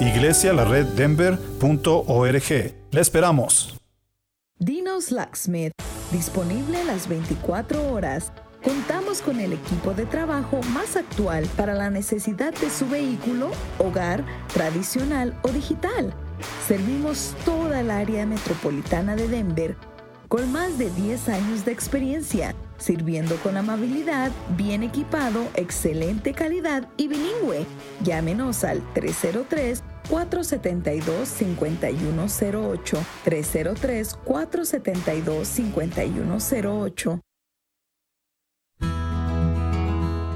iglesialareddenver.org. Le esperamos. Dinos Locksmith, disponible las 24 horas Contamos con el equipo de trabajo más actual para la necesidad de su vehículo, hogar, tradicional o digital. Servimos toda el área metropolitana de Denver con más de 10 años de experiencia, sirviendo con amabilidad, bien equipado, excelente calidad y bilingüe. Llámenos al 303 472 5108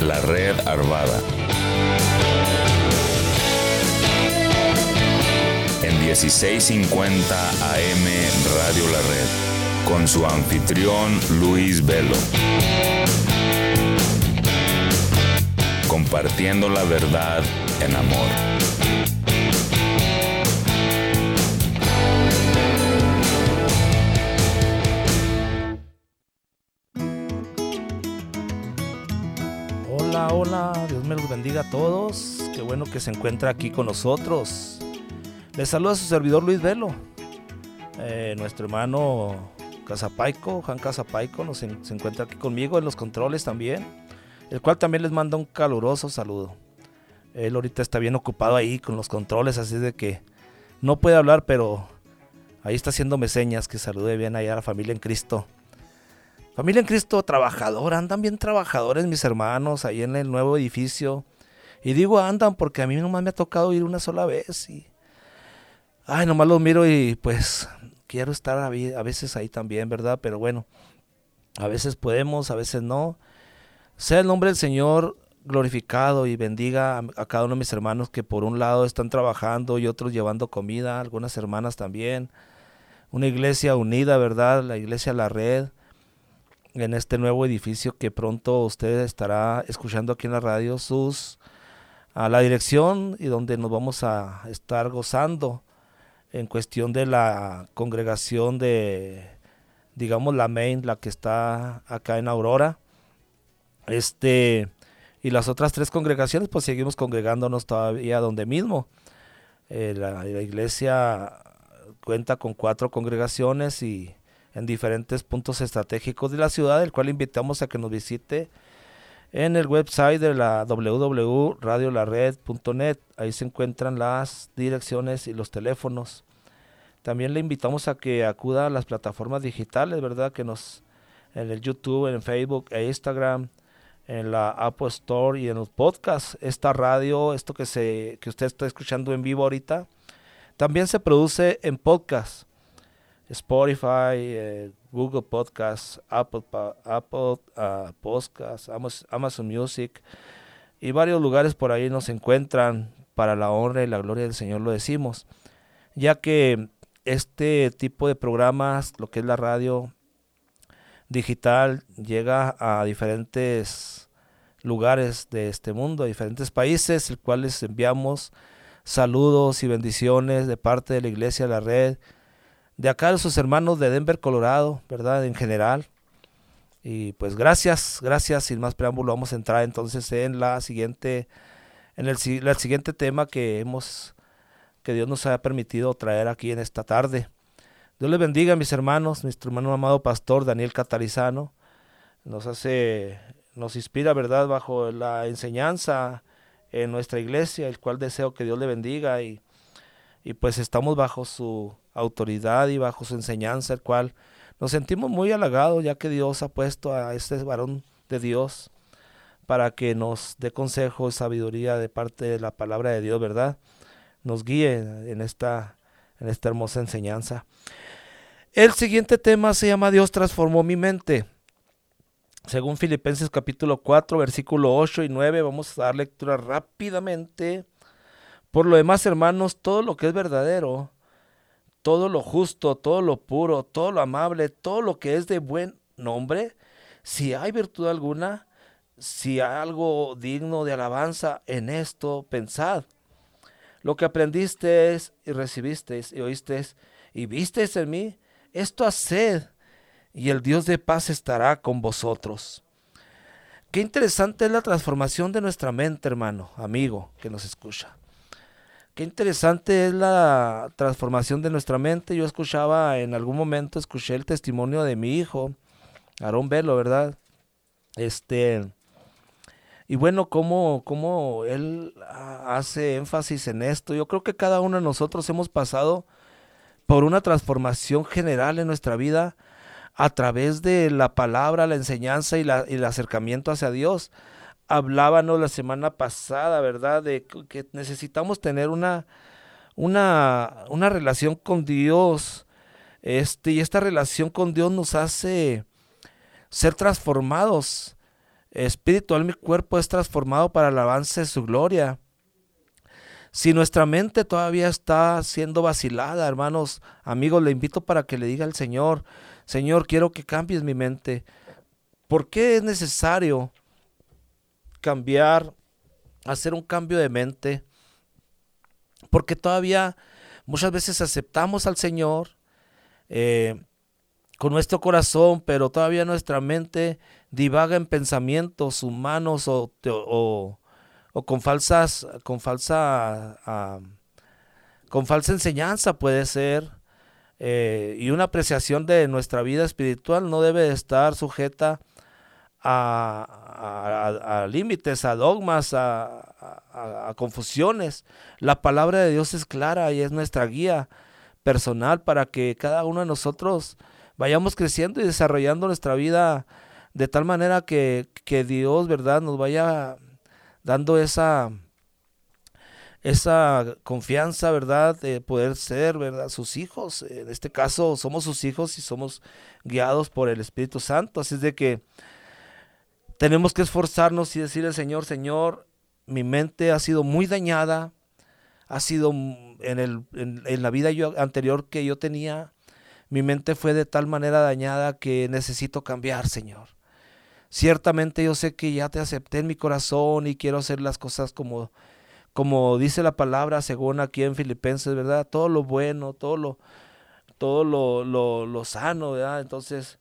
La red Arvada. En 1650 AM Radio La Red, con su anfitrión Luis Velo. Compartiendo la verdad en amor. Hola, Dios me los bendiga a todos. Qué bueno que se encuentra aquí con nosotros. Les saluda su servidor Luis Velo. Eh, nuestro hermano Casapaico, Juan Casapaico, nos, se encuentra aquí conmigo en los controles también. El cual también les manda un caluroso saludo. Él ahorita está bien ocupado ahí con los controles, así de que no puede hablar, pero ahí está haciéndome señas que salude bien allá a la familia en Cristo. Familia en Cristo trabajador, andan bien trabajadores mis hermanos ahí en el nuevo edificio. Y digo andan porque a mí nomás me ha tocado ir una sola vez y... Ay, nomás los miro y pues quiero estar a veces ahí también, ¿verdad? Pero bueno, a veces podemos, a veces no. Sea el nombre del Señor glorificado y bendiga a, cada uno de mis hermanos que por un lado están trabajando y otros llevando comida, algunas hermanas también. Una iglesia unida, ¿verdad? La iglesia La Red en este nuevo edificio que pronto usted estará escuchando aquí en la radio sus a la dirección y donde nos vamos a estar gozando en cuestión de la congregación de digamos la main, la que está acá en Aurora. Este, y las otras tres congregaciones, pues seguimos congregándonos todavía donde mismo. Eh, la, iglesia cuenta con cuatro congregaciones y en diferentes puntos estratégicos de la ciudad, el cual invitamos a que nos visite en el website de la www.radiolared.net. Ahí se encuentran las direcciones y los teléfonos. También le invitamos a que acuda a las plataformas digitales, ¿verdad? Que nos en el YouTube, en Facebook e Instagram, en la Apple Store y en los podcasts. Esta radio, esto que se que usted está escuchando en vivo ahorita, también se produce en podcast. Spotify, eh, Google Podcasts, Apple, uh, Podcasts, Amazon Music y varios lugares por ahí nos encuentran para la honra y la gloria del Señor lo decimos, ya que este tipo de programas, lo que es la radio digital, llega a diferentes lugares de este mundo, a diferentes países, el cual les enviamos saludos y bendiciones de parte de la iglesia la red de acá de sus hermanos de Denver, Colorado, ¿verdad? En general. Y pues gracias, gracias. Sin más preámbulo, vamos a entrar entonces en la siguiente, en el, el siguiente tema que hemos, que Dios nos haya permitido traer aquí en esta tarde. Dios les bendiga, mis hermanos, nuestro hermano amado pastor Daniel Catarizano. Nos hace, nos inspira, ¿verdad?, bajo la enseñanza en nuestra iglesia, el cual deseo que Dios le bendiga y, y pues estamos bajo su autoridad y bajo su enseñanza, el cual nos sentimos muy halagados ya que Dios ha puesto a este varón de Dios para que nos dé consejo y sabiduría de parte de la palabra de Dios, ¿verdad? Nos guíe en esta, en esta hermosa enseñanza. El siguiente tema se llama Dios transformó mi mente. Según Filipenses capítulo 4, versículo 8 y 9, vamos a dar lectura rápidamente. Por lo demás, hermanos, todo lo que es verdadero, todo lo justo, todo lo puro, todo lo amable, todo lo que es de buen nombre, si hay virtud alguna, si hay algo digno de alabanza en esto, pensad. Lo que aprendisteis y recibisteis y oísteis y visteis en mí, esto haced, y el Dios de paz estará con vosotros. Qué interesante es la transformación de nuestra mente, hermano, amigo, que nos escucha. Qué interesante es la transformación de nuestra mente. Yo escuchaba en algún momento, escuché el testimonio de mi hijo, Aarón Velo, ¿verdad? Este, y bueno, cómo, cómo él hace énfasis en esto. Yo creo que cada uno de nosotros hemos pasado por una transformación general en nuestra vida a través de la palabra, la enseñanza y, la, y el acercamiento hacia Dios hablábamos la semana pasada, ¿verdad? De que necesitamos tener una, una, una relación con Dios. Este, y esta relación con Dios nos hace ser transformados. Espiritual, mi cuerpo es transformado para el avance de su gloria. Si nuestra mente todavía está siendo vacilada, hermanos, amigos, le invito para que le diga al Señor, Señor, quiero que cambies mi mente. ¿Por qué es necesario cambiar, hacer un cambio de mente, porque todavía muchas veces aceptamos al Señor eh, con nuestro corazón, pero todavía nuestra mente divaga en pensamientos humanos o, con falsas, con falsa, ah, con falsa enseñanza puede ser. Eh, y una apreciación de nuestra vida espiritual no debe estar sujeta a, límites, a dogmas, a, confusiones. La palabra de Dios es clara y es nuestra guía personal para que cada uno de nosotros vayamos creciendo y desarrollando nuestra vida de tal manera que, que Dios, ¿verdad?, nos vaya dando esa, esa confianza, ¿verdad?, de poder ser, ¿verdad?, sus hijos. En este caso somos sus hijos y somos guiados por el Espíritu Santo. Así es de que tenemos que esforzarnos y decirle Señor, Señor, mi mente ha sido muy dañada, ha sido en, el, en, la vida yo, anterior que yo tenía, mi mente fue de tal manera dañada que necesito cambiar, Señor. Ciertamente yo sé que ya te acepté en mi corazón y quiero hacer las cosas como, como dice la palabra, según aquí en Filipenses, ¿verdad? Todo lo bueno, todo lo, todo lo, lo, lo sano, ¿verdad? Entonces,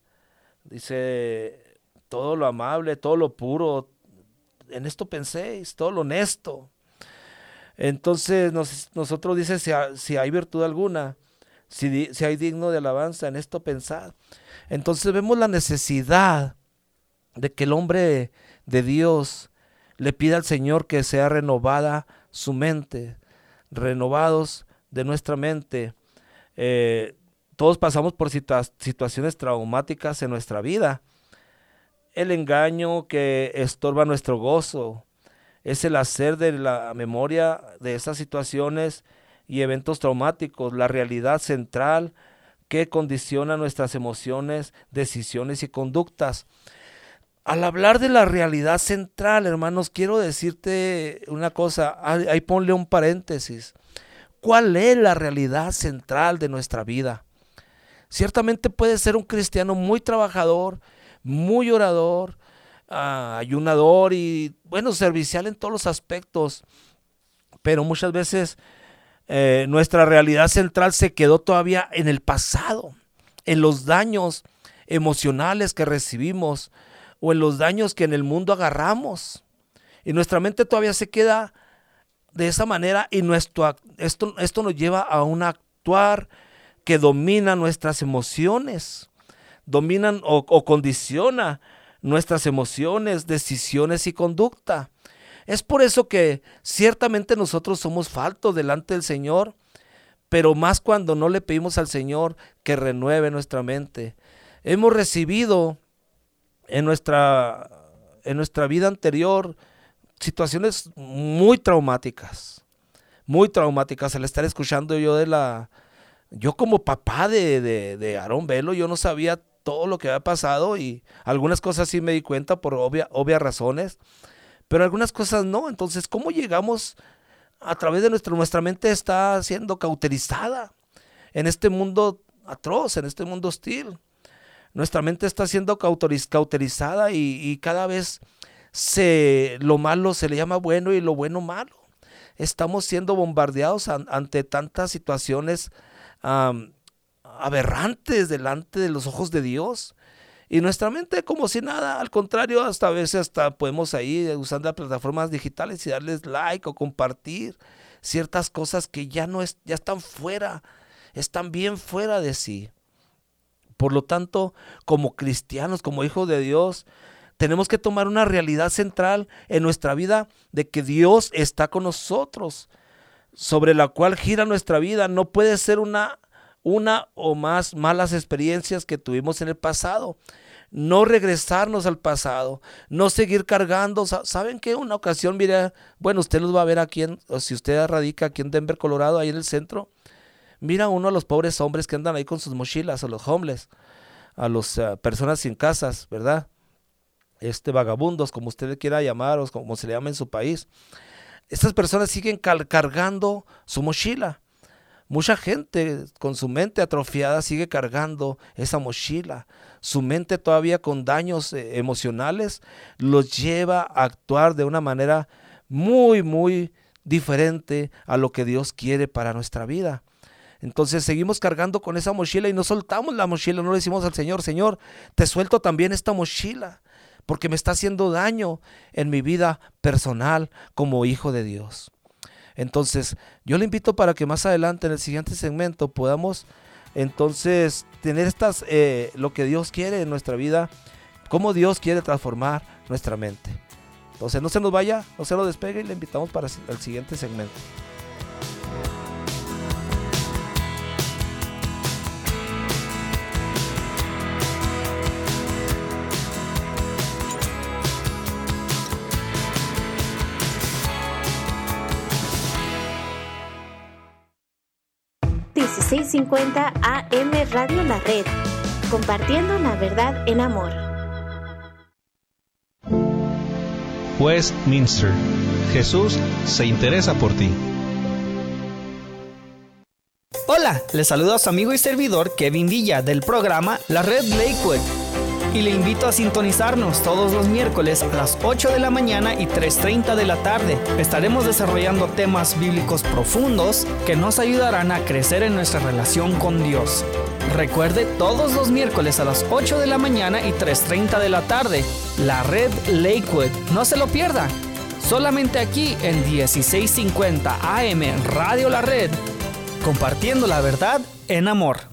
dice, todo lo amable, todo lo puro, en esto penséis, todo lo honesto. Entonces nosotros dice, si, si, hay virtud alguna, si, si hay digno de alabanza, en esto pensad. Entonces vemos la necesidad de que el hombre de Dios le pida al Señor que sea renovada su mente, renovados de nuestra mente. Eh, todos pasamos por situaciones traumáticas en nuestra vida. El engaño que estorba nuestro gozo es el hacer de la memoria de esas situaciones y eventos traumáticos la realidad central que condiciona nuestras emociones, decisiones y conductas. Al hablar de la realidad central, hermanos, quiero decirte una cosa, ahí ponle un paréntesis. ¿Cuál es la realidad central de nuestra vida? Ciertamente puede ser un cristiano muy trabajador, muy orador, ah, ayunador y, bueno, servicial en todos los aspectos. Pero muchas veces eh, nuestra realidad central se quedó todavía en el pasado, en los daños emocionales que recibimos o en los daños que en el mundo agarramos. Y nuestra mente todavía se queda de esa manera y nuestro, esto, esto nos lleva a un actuar que domina nuestras emociones, dominan o, o condiciona nuestras emociones, decisiones y conducta. Es por eso que ciertamente nosotros somos faltos delante del Señor, pero más cuando no le pedimos al Señor que renueve nuestra mente. Hemos recibido en nuestra, en nuestra vida anterior situaciones muy traumáticas, muy traumáticas. Al estar escuchando yo de la, yo como papá de, de, de Aarón Velo, yo no sabía todo lo que había pasado y algunas cosas sí me di cuenta por obvia, obvias razones, pero algunas cosas no. Entonces, ¿cómo llegamos a través de nuestra, nuestra mente está siendo cauterizada en este mundo atroz, en este mundo hostil? Nuestra mente está siendo cauterizada y, y cada vez se, lo malo se le llama bueno y lo bueno malo. Estamos siendo bombardeados ante tantas situaciones aberrantes delante de los ojos de Dios. Y nuestra mente como si nada, al contrario, hasta a veces hasta podemos ahí usando las plataformas digitales y darles like o compartir ciertas cosas que ya no es, ya están fuera, están bien fuera de sí. Por lo tanto, como cristianos, como hijos de Dios, tenemos que tomar una realidad central en nuestra vida de que Dios está con nosotros, sobre la cual gira nuestra vida. No puede ser una, una o más malas experiencias que tuvimos en el pasado. No regresarnos al pasado, no seguir cargando. ¿Saben qué? Una ocasión, mira, bueno, usted los va a ver aquí, en, si usted radica aquí en Denver, Colorado, ahí en el centro. Mira uno de los pobres hombres que andan ahí con sus mochilas, a los homeless, a las eh, personas sin casas, ¿verdad? Este, vagabundos, como usted quiera llamar, o como se le llama en su país. Estas personas siguen cargando su mochila. Mucha gente con su mente atrofiada sigue cargando esa mochila. Su mente todavía con daños eh, emocionales los lleva a actuar de una manera muy, muy diferente a lo que Dios quiere para nuestra vida. Entonces seguimos cargando con esa mochila y no soltamos la mochila, no le decimos al Señor, Señor, te suelto también esta mochila porque me está haciendo daño en mi vida personal como hijo de Dios. Entonces, yo le invito para que más adelante en el siguiente segmento podamos entonces tener estas eh, lo que Dios quiere en nuestra vida, cómo Dios quiere transformar nuestra mente. Entonces, no se nos vaya, no se lo despegue y le invitamos para el siguiente segmento. 650 AM Radio La Red, compartiendo la verdad en amor. Westminster. Jesús se interesa por ti. Hola, les saluda a su amigo y servidor Kevin Villa del programa La Red Lakewood y le invito a sintonizarnos todos los miércoles a las 8 de la mañana y 3.30 de la tarde. Estaremos desarrollando temas bíblicos profundos que nos ayudarán a crecer en nuestra relación con Dios. Recuerde todos los miércoles a las 8 de la mañana y 3.30 de la tarde, la red Lakewood. No se lo pierda. Solamente aquí en 1650 AM Radio La Red, compartiendo la verdad en amor.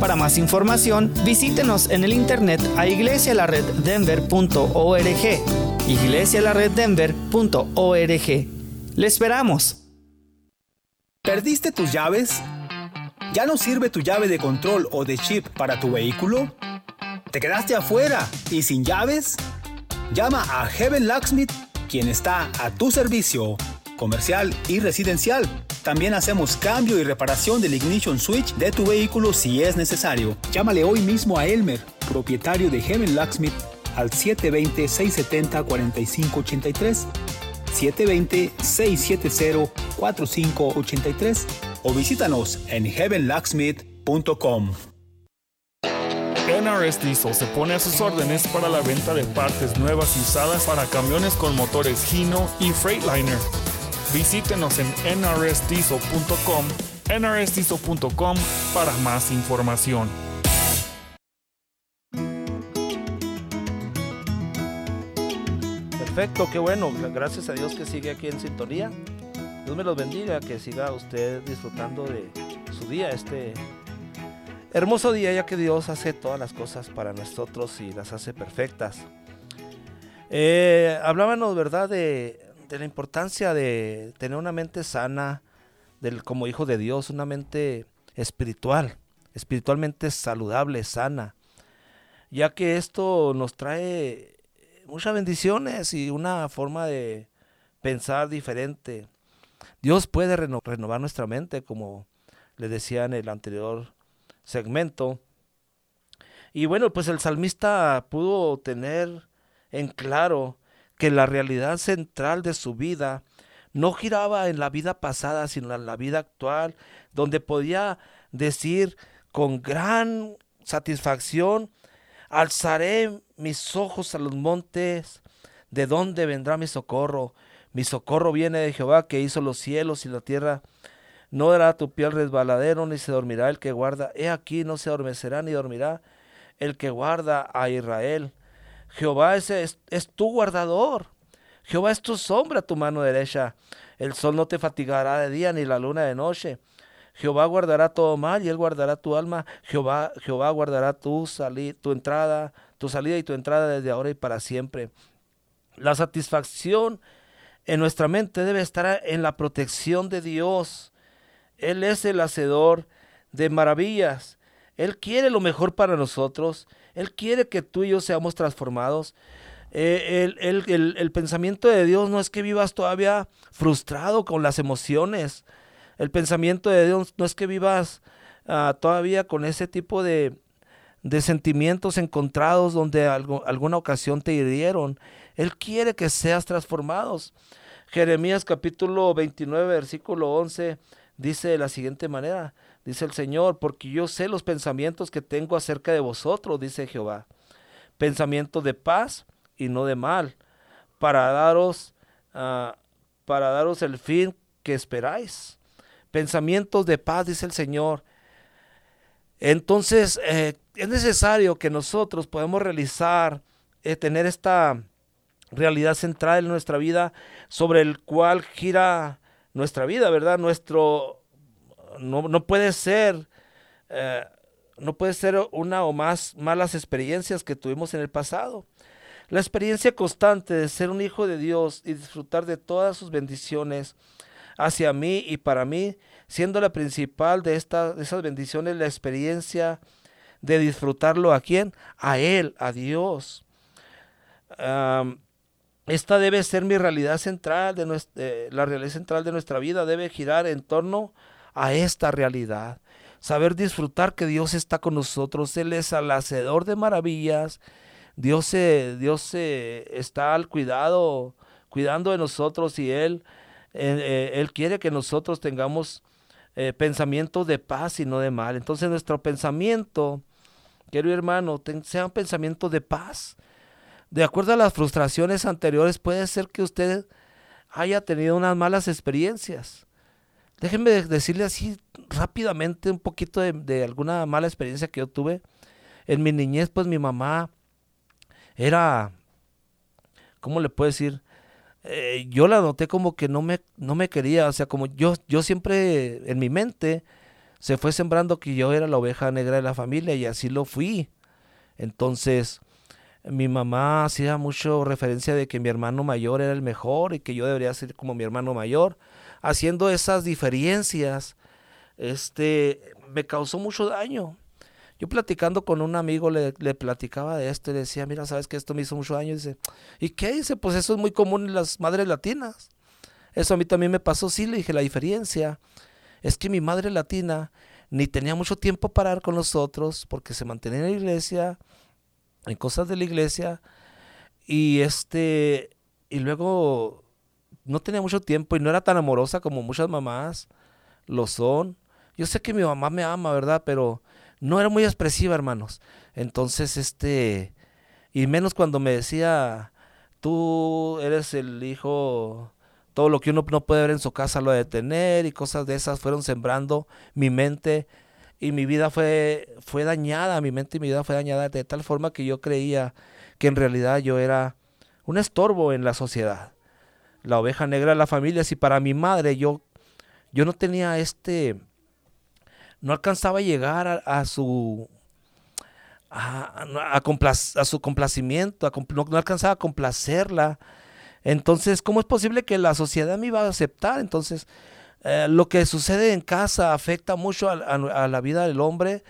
Para más información, visítenos en el internet a iglesialareddenver.org. iglesialareddenver.org. Le esperamos. ¿Perdiste tus llaves? ¿Ya no sirve tu llave de control o de chip para tu vehículo? ¿Te quedaste afuera y sin llaves? Llama a Heaven Locksmith, quien está a tu servicio, comercial y residencial también hacemos cambio y reparación del ignition switch de tu vehículo si es necesario. Llámale hoy mismo a Elmer, propietario de Heaven Locksmith, al 720-670-4583, 720-670-4583 o visítanos en heavenlocksmith.com. NRS Diesel se pone a sus órdenes para la venta de partes nuevas y usadas para camiones con motores Hino y Freightliner Visítenos en nrsdiesel.com, nrsdiesel.com para más información. Perfecto, qué bueno. Gracias a Dios que sigue aquí en sintonía. Dios me los bendiga, que siga usted disfrutando de su día, este hermoso día, ya que Dios hace todas las cosas para nosotros y las hace perfectas. Eh, hablábamos, ¿verdad?, de de la importancia de tener una mente sana del, como hijo de Dios, una mente espiritual, espiritualmente saludable, sana, ya que esto nos trae muchas bendiciones y una forma de pensar diferente. Dios puede renovar nuestra mente, como le decía en el anterior segmento. Y bueno, pues el salmista pudo tener en claro que la realidad central de su vida no giraba en la vida pasada, sino en la vida actual, donde podía decir con gran satisfacción, alzaré mis ojos a los montes, ¿de dónde vendrá mi socorro? Mi socorro viene de Jehová que hizo los cielos y la tierra. No dará tu piel resbaladero, ni se dormirá el que guarda. He aquí no se adormecerá ni dormirá el que guarda a Israel. Jehová es, es, tu guardador. Jehová es tu sombra, tu mano derecha. El sol no te fatigará de día ni la luna de noche. Jehová guardará todo mal y él guardará tu alma. Jehová, Jehová guardará tu, tu entrada, tu salida y tu entrada desde ahora y para siempre. La satisfacción en nuestra mente debe estar en la protección de Dios. Él es el hacedor de maravillas. Él quiere lo mejor para nosotros. Él quiere que tú y yo seamos transformados. Eh, el, pensamiento de Dios no es que vivas todavía frustrado con las emociones. El pensamiento de Dios no es que vivas ah, todavía con ese tipo de, sentimientos encontrados donde algo, alguna ocasión te hirieron. Él quiere que seas transformados. Jeremías capítulo 29, versículo 11, dice de la siguiente manera, dice el Señor, porque yo sé los pensamientos que tengo acerca de vosotros, dice Jehová, pensamientos de paz y no de mal, para daros, ah, para daros el fin que esperáis. Pensamientos de paz, dice el Señor. Entonces, eh, es necesario que nosotros podamos realizar, eh, tener esta realidad central en nuestra vida sobre el cual gira nuestra vida, ¿verdad? Nuestro, no, puede ser, eh, no puede ser una o más malas experiencias que tuvimos en el pasado. La experiencia constante de ser un hijo de Dios y disfrutar de todas sus bendiciones hacia mí y para mí, siendo la principal de, estas de esas bendiciones la experiencia de disfrutarlo a quién? A Él, a Dios. Esta debe ser mi realidad central, de nuestra, eh, la realidad central de nuestra vida debe girar en torno a esta realidad. Saber disfrutar que Dios está con nosotros, Él es al hacedor de maravillas, Dios, se, Dios está al cuidado, cuidando de nosotros y Él, eh, eh, Él quiere que nosotros tengamos pensamientos de paz y no de mal. Entonces nuestro pensamiento querido hermano, sean pensamientos de paz. De acuerdo a las frustraciones anteriores, puede ser que usted haya tenido unas malas experiencias. Déjenme decirle así rápidamente un poquito de, alguna mala experiencia que yo tuve. En mi niñez, pues mi mamá era, ¿cómo le puedo decir? Eh, yo la noté como que no me, no me quería, o sea, como yo, yo siempre en mi mente se fue sembrando que yo era la oveja negra de la familia y así lo fui. Entonces, mi mamá hacía mucho referencia de que mi hermano mayor era el mejor y que yo debería ser como mi hermano mayor. Haciendo esas diferencias, este, me causó mucho daño. Yo platicando con un amigo le, platicaba de esto y le decía, mira, sabes que esto me hizo mucho daño. Y dice, ¿y qué? Dice, pues eso es muy común en las madres latinas. Eso a mí también me pasó, sí, le dije, la diferencia es que mi madre latina ni tenía mucho tiempo para ir con nosotros porque se mantenía en la iglesia, en cosas de la iglesia, y este, y luego no tenía mucho tiempo y no era tan amorosa como muchas mamás lo son. Yo sé que mi mamá me ama, ¿verdad? Pero no era muy expresiva, hermanos. Entonces, este, y menos cuando me decía, tú eres el hijo todo lo que uno no puede ver en su casa lo de tener y cosas de esas fueron sembrando mi mente y mi vida fue, fue dañada, mi mente y mi vida fue dañada de tal forma que yo creía que en realidad yo era un estorbo en la sociedad, la oveja negra de la familia. Si para mi madre yo, yo no tenía este, no alcanzaba a llegar a, su a, a, su complacimiento, no, no, alcanzaba a complacerla, entonces, ¿cómo es posible que la sociedad me iba a aceptar? Entonces, eh, lo que sucede en casa afecta mucho a, la vida del hombre,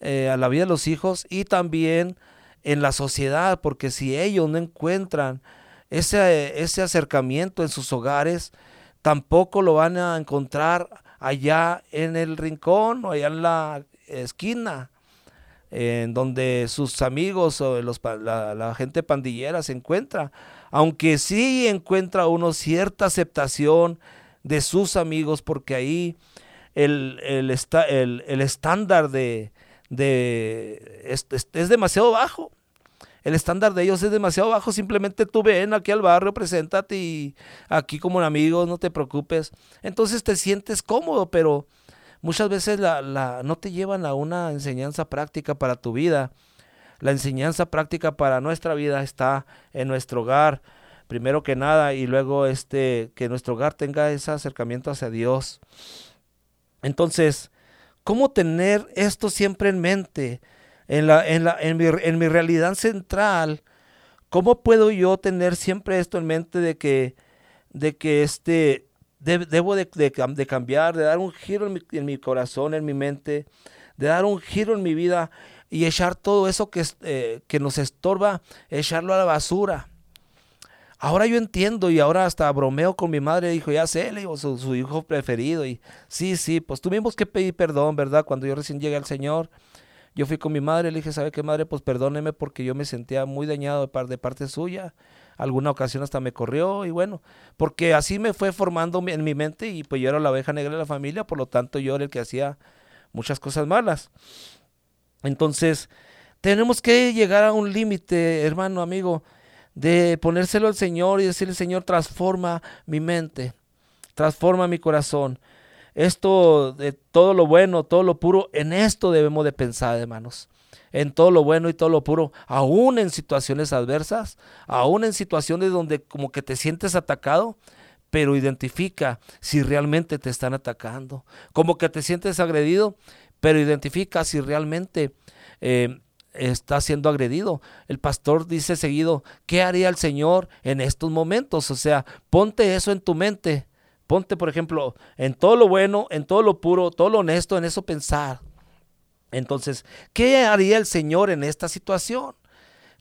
eh, a la vida de los hijos y también en la sociedad, porque si ellos no encuentran ese, ese acercamiento en sus hogares, tampoco lo van a encontrar allá en el rincón o allá en la esquina, en donde sus amigos o los, la, la gente pandillera se encuentra. Aunque sí encuentra uno cierta aceptación de sus amigos, porque ahí el, el, el, estándar de, de es, es, demasiado bajo. El estándar de ellos es demasiado bajo. Simplemente tú ven aquí al barrio, preséntate y aquí como amigo, no te preocupes. Entonces te sientes cómodo, pero muchas veces la, la, no te llevan a una enseñanza práctica para tu vida la enseñanza práctica para nuestra vida está en nuestro hogar, primero que nada, y luego este, que nuestro hogar tenga ese acercamiento hacia Dios. Entonces, ¿cómo tener esto siempre en mente? En, la, en, la, en, mi, en mi realidad central, ¿cómo puedo yo tener siempre esto en mente de que, de que este, debo de, de, cambiar, de dar un giro en mi, corazón, en mi mente, de dar un giro en mi vida y echar todo eso que, eh, que nos estorba, echarlo a la basura. Ahora yo entiendo y ahora hasta bromeo con mi madre, dijo, ya sé, le digo, su, hijo preferido. Y sí, sí, pues tuvimos que pedir perdón, ¿verdad? Cuando yo recién llegué al Señor, yo fui con mi madre, le dije, ¿sabe qué madre? Pues perdóneme porque yo me sentía muy dañado de, parte suya. alguna ocasión hasta me corrió y bueno, porque así me fue formando en mi mente y pues yo era la oveja negra de la familia, por lo tanto yo era el que hacía muchas cosas malas. Entonces, tenemos que llegar a un límite, hermano, amigo, de ponérselo al Señor y decirle, Señor, transforma mi mente, transforma mi corazón. Esto de todo lo bueno, todo lo puro, en esto debemos de pensar, hermanos. En todo lo bueno y todo lo puro, aún en situaciones adversas, aún en situaciones donde como que te sientes atacado, pero identifica si realmente te están atacando. Como que te sientes agredido, pero identifica si realmente eh, está siendo agredido. El pastor dice seguido, ¿qué haría el Señor en estos momentos? O sea, ponte eso en tu mente. Ponte, por ejemplo, en todo lo bueno, en todo lo puro, todo lo honesto, en eso pensar. Entonces, ¿qué haría el Señor en esta situación?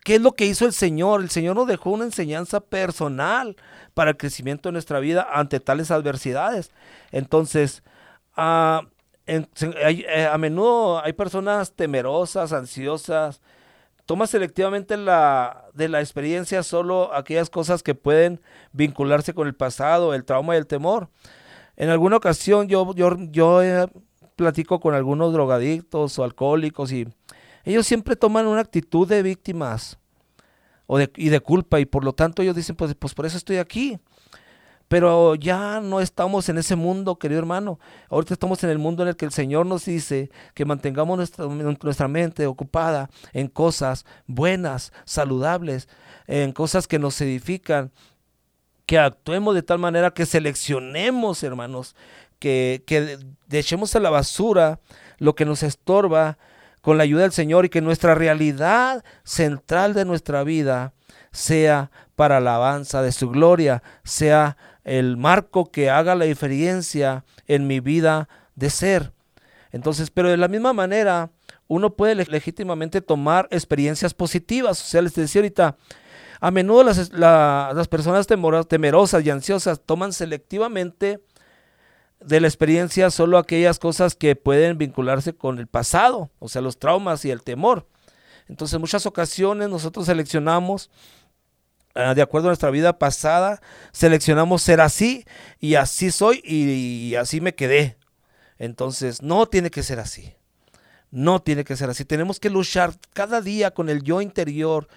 ¿Qué es lo que hizo el Señor? El Señor nos dejó una enseñanza personal para el crecimiento de nuestra vida ante tales adversidades. Entonces, eh, a menudo hay personas temerosas, ansiosas, toma selectivamente la, de la experiencia solo aquellas cosas que pueden vincularse con el pasado, el trauma y el temor. En alguna ocasión yo, yo, yo eh, platico con algunos drogadictos o alcohólicos y ellos siempre toman una actitud de víctimas o de, y de culpa y por lo tanto ellos dicen, pues, pues por eso estoy aquí. Pero ya no estamos en ese mundo, querido hermano. Ahorita estamos en el mundo en el que el Señor nos dice que mantengamos nuestra, nuestra mente ocupada en cosas buenas, saludables, en cosas que nos edifican, que actuemos de tal manera que seleccionemos, hermanos, que, que echemos a la basura lo que nos estorba con la ayuda del Señor y que nuestra realidad central de nuestra vida sea para alabanza de su gloria, sea el marco que haga la diferencia en mi vida de ser. Entonces, pero de la misma manera, uno puede legítimamente tomar experiencias positivas. O sea, les decía ahorita, a menudo las, las personas temerosas y ansiosas toman selectivamente de la experiencia solo aquellas cosas que pueden vincularse con el pasado, o sea, los traumas y el temor. Entonces, en muchas ocasiones nosotros seleccionamos de acuerdo a nuestra vida pasada, seleccionamos ser así y así soy y, así me quedé. Entonces, no tiene que ser así. No tiene que ser así. Tenemos que luchar cada día con el yo interior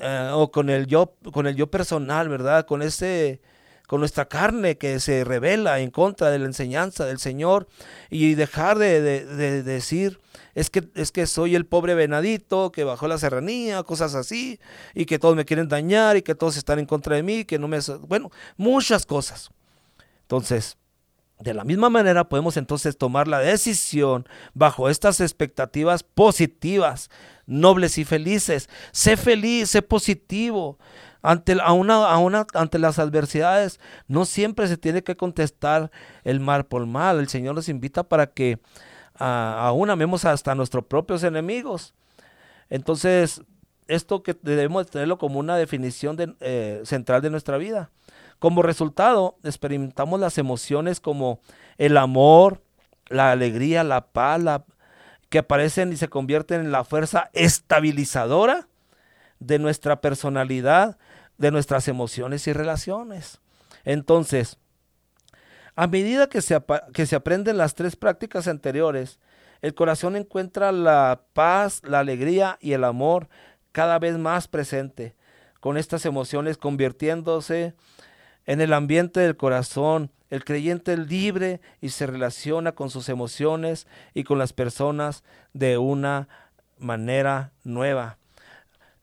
eh, o con el yo, con el yo personal, ¿verdad? Con ese, con nuestra carne que se revela en contra de la enseñanza del Señor y dejar de, de decir, es que, es que soy el pobre venadito que bajó la serranía, cosas así, y que todos me quieren dañar y que todos están en contra de mí, que no me... Bueno, muchas cosas. Entonces, de la misma manera podemos entonces tomar la decisión bajo estas expectativas positivas, nobles y felices. Sé feliz, sé positivo. Ante, a una, a una, ante las adversidades no siempre se tiene que contestar el mal por mal. El Señor nos invita para que aún amemos hasta nuestros propios enemigos. Entonces, esto que debemos tenerlo como una definición eh, central de nuestra vida. Como resultado, experimentamos las emociones como el amor, la alegría, la paz, que aparecen y se convierten en la fuerza estabilizadora de nuestra personalidad, de nuestras emociones y relaciones. Entonces, a medida que se, que se aprenden las tres prácticas anteriores, el corazón encuentra la paz, la alegría y el amor cada vez más presente, con estas emociones convirtiéndose en el ambiente del corazón. El creyente es libre y se relaciona con sus emociones y con las personas de una manera nueva.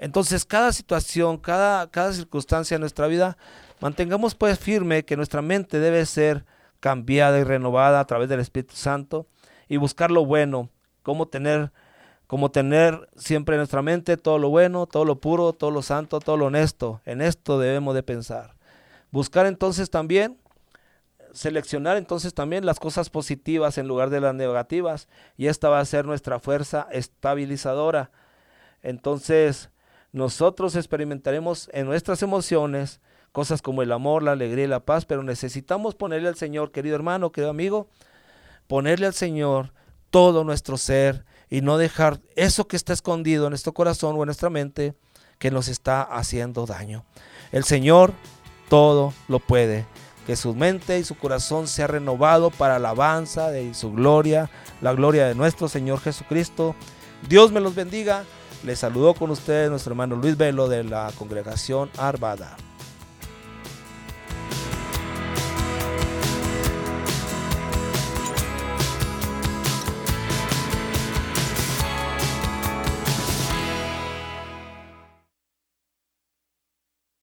Entonces, cada situación, cada, cada circunstancia en nuestra vida, mantengamos pues firme que nuestra mente debe ser cambiada y renovada a través del Espíritu Santo y buscar lo bueno, cómo tener, cómo tener siempre en nuestra mente todo lo bueno, todo lo puro, todo lo santo, todo lo honesto. En esto debemos de pensar. Buscar entonces también, seleccionar entonces también las cosas positivas en lugar de las negativas y esta va a ser nuestra fuerza estabilizadora. Entonces, nosotros experimentaremos en nuestras emociones cosas como el amor, la alegría y la paz, pero necesitamos ponerle al Señor, querido hermano, querido amigo, ponerle al Señor todo nuestro ser y no dejar eso que está escondido en nuestro corazón o en nuestra mente que nos está haciendo daño. El Señor todo lo puede. Que su mente y su corazón sea renovado para alabanza de su gloria, la gloria de nuestro Señor Jesucristo. Dios me los bendiga. Les saludó con ustedes nuestro hermano Luis Velo de la congregación Arvada.